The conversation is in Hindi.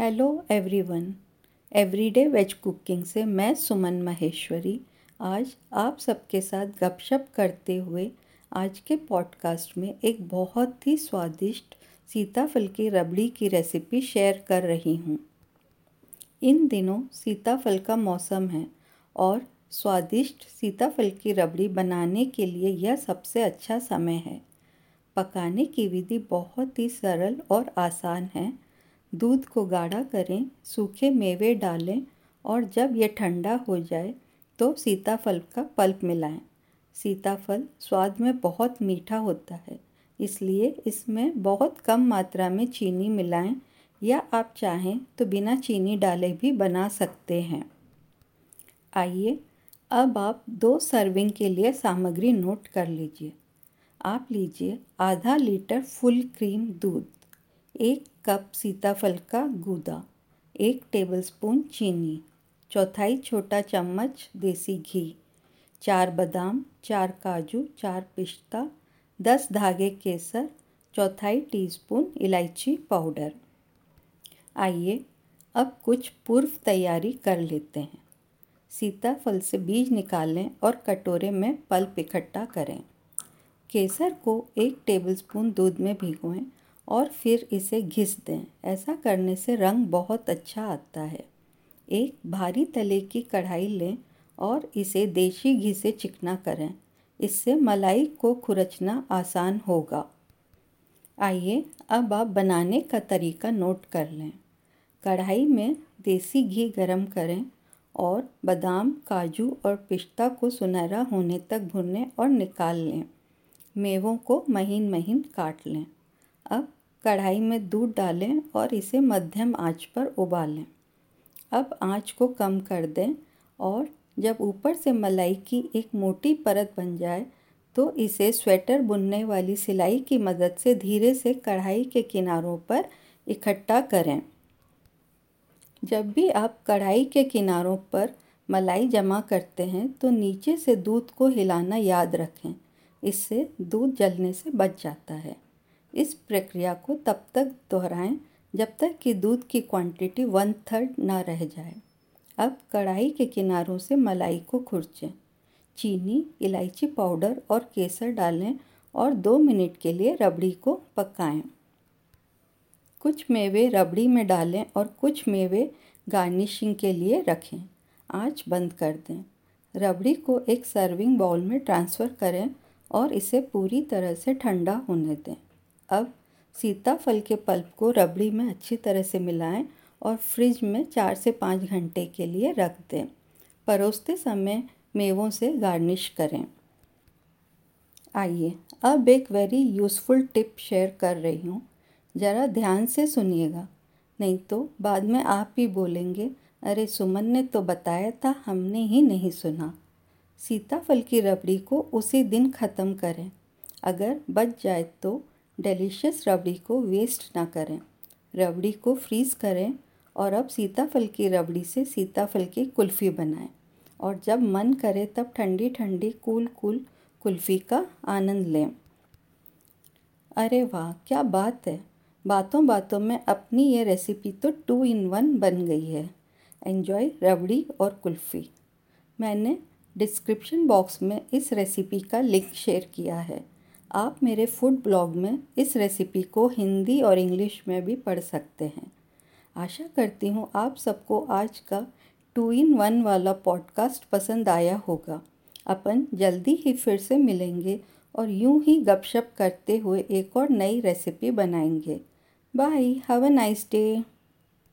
Hello everyone everyday veg cooking से मैं सुमन महेश्वरी। आज आप सबके साथ गपशप करते हुए आज के पॉडकास्ट में एक बहुत ही स्वादिष्ट सीताफल की रबड़ी की रेसिपी शेयर कर रही हूँ। इन दिनों सीताफल का मौसम है और स्वादिष्ट सीताफल की रबड़ी बनाने के लिए यह सबसे अच्छा समय है। पकाने की विधि बहुत ही सरल और आसान है। दूध को गाढ़ा करें, सूखे मेवे डालें और जब यह ठंडा हो जाए तो सीताफल का पल्प मिलाएँ। सीताफल स्वाद में बहुत मीठा होता है, इसलिए इसमें बहुत कम मात्रा में चीनी मिलाएँ या आप चाहें तो बिना चीनी डाले भी बना सकते हैं। आइए अब आप दो सर्विंग के लिए सामग्री नोट कर लीजिए। आप लीजिए आधा लीटर फुल क्रीम दूध, एक कप सीताफल का गूदा, एक टेबलस्पून चीनी, चौथाई छोटा चम्मच देसी घी, चार बादाम, चार काजू, चार पिस्ता, दस धागे केसर, चौथाई टीस्पून इलायची पाउडर। आइए अब कुछ पूर्व तैयारी कर लेते हैं। सीताफल से बीज निकालें और कटोरे में पल्प इकट्ठा करें। केसर को एक टेबलस्पून दूध में भिगोएँ और फिर इसे घिस दें। ऐसा करने से रंग बहुत अच्छा आता है। एक भारी तले की कढ़ाई लें और इसे देशी घी से चिकना करें। इससे मलाई को खुरचना आसान होगा। आइए अब आप बनाने का तरीका नोट कर लें। कढ़ाई में देसी घी गरम करें और बादाम, काजू और पिस्ता को सुनहरा होने तक भुनने और निकाल लें। मेवों को महीन महीन काट लें। अब कढ़ाई में दूध डालें और इसे मध्यम आँच पर उबालें। अब आँच को कम कर दें और जब ऊपर से मलाई की एक मोटी परत बन जाए तो इसे स्वेटर बुनने वाली सिलाई की मदद से धीरे से कढ़ाई के किनारों पर इकट्ठा करें। जब भी आप कढ़ाई के किनारों पर मलाई जमा करते हैं तो नीचे से दूध को हिलाना याद रखें। इससे दूध जलने से बच जाता है। इस प्रक्रिया को तब तक दोहराएँ जब तक कि दूध की क्वांटिटी वन थर्ड ना रह जाए। अब कढ़ाई के किनारों से मलाई को खुरचें। चीनी, इलायची पाउडर और केसर डालें और दो मिनट के लिए रबड़ी को पकाएँ। कुछ मेवे रबड़ी में डालें और कुछ मेवे गार्निशिंग के लिए रखें। आँच बंद कर दें। रबड़ी को एक सर्विंग बाउल में ट्रांसफ़र करें और इसे पूरी तरह से ठंडा होने दें। अब सीताफल के पल्प को रबड़ी में अच्छी तरह से मिलाएँ और फ्रिज में चार से पाँच घंटे के लिए रख दें। परोसते समय मेवों से गार्निश करें। आइए, अब एक वेरी यूज़फुल टिप शेयर कर रही हूँ। ज़रा ध्यान से सुनिएगा, नहीं तो बाद में आप ही बोलेंगे, अरे सुमन ने तो बताया था, हमने ही नहीं सुना। सीताफल की रबड़ी को उसी दिन ख़त्म करें। अगर बच जाए तो डिलीशियस रबड़ी को वेस्ट ना करें। रबड़ी को फ्रीज़ करें और अब सीताफल की रबड़ी से सीताफल की कुल्फ़ी बनाएँ। और जब मन करे तब ठंडी ठंडी कूल कूल कुल्फ़ी का आनंद लें। अरे वाह, क्या बात है। बातों बातों में अपनी ये रेसिपी तो टू इन वन बन गई है। एन्जॉय रबड़ी और कुल्फ़ी। मैंने डिस्क्रिप्शन बॉक्स में इस रेसिपी का लिंक शेयर किया है। आप मेरे फ़ूड ब्लॉग में इस रेसिपी को हिंदी और इंग्लिश में भी पढ़ सकते हैं। आशा करती हूँ आप सबको आज का टू इन वन वाला पॉडकास्ट पसंद आया होगा। अपन जल्दी ही फिर से मिलेंगे और यूँ ही गपशप करते हुए एक और नई रेसिपी बनाएँगे। Bye have a nice day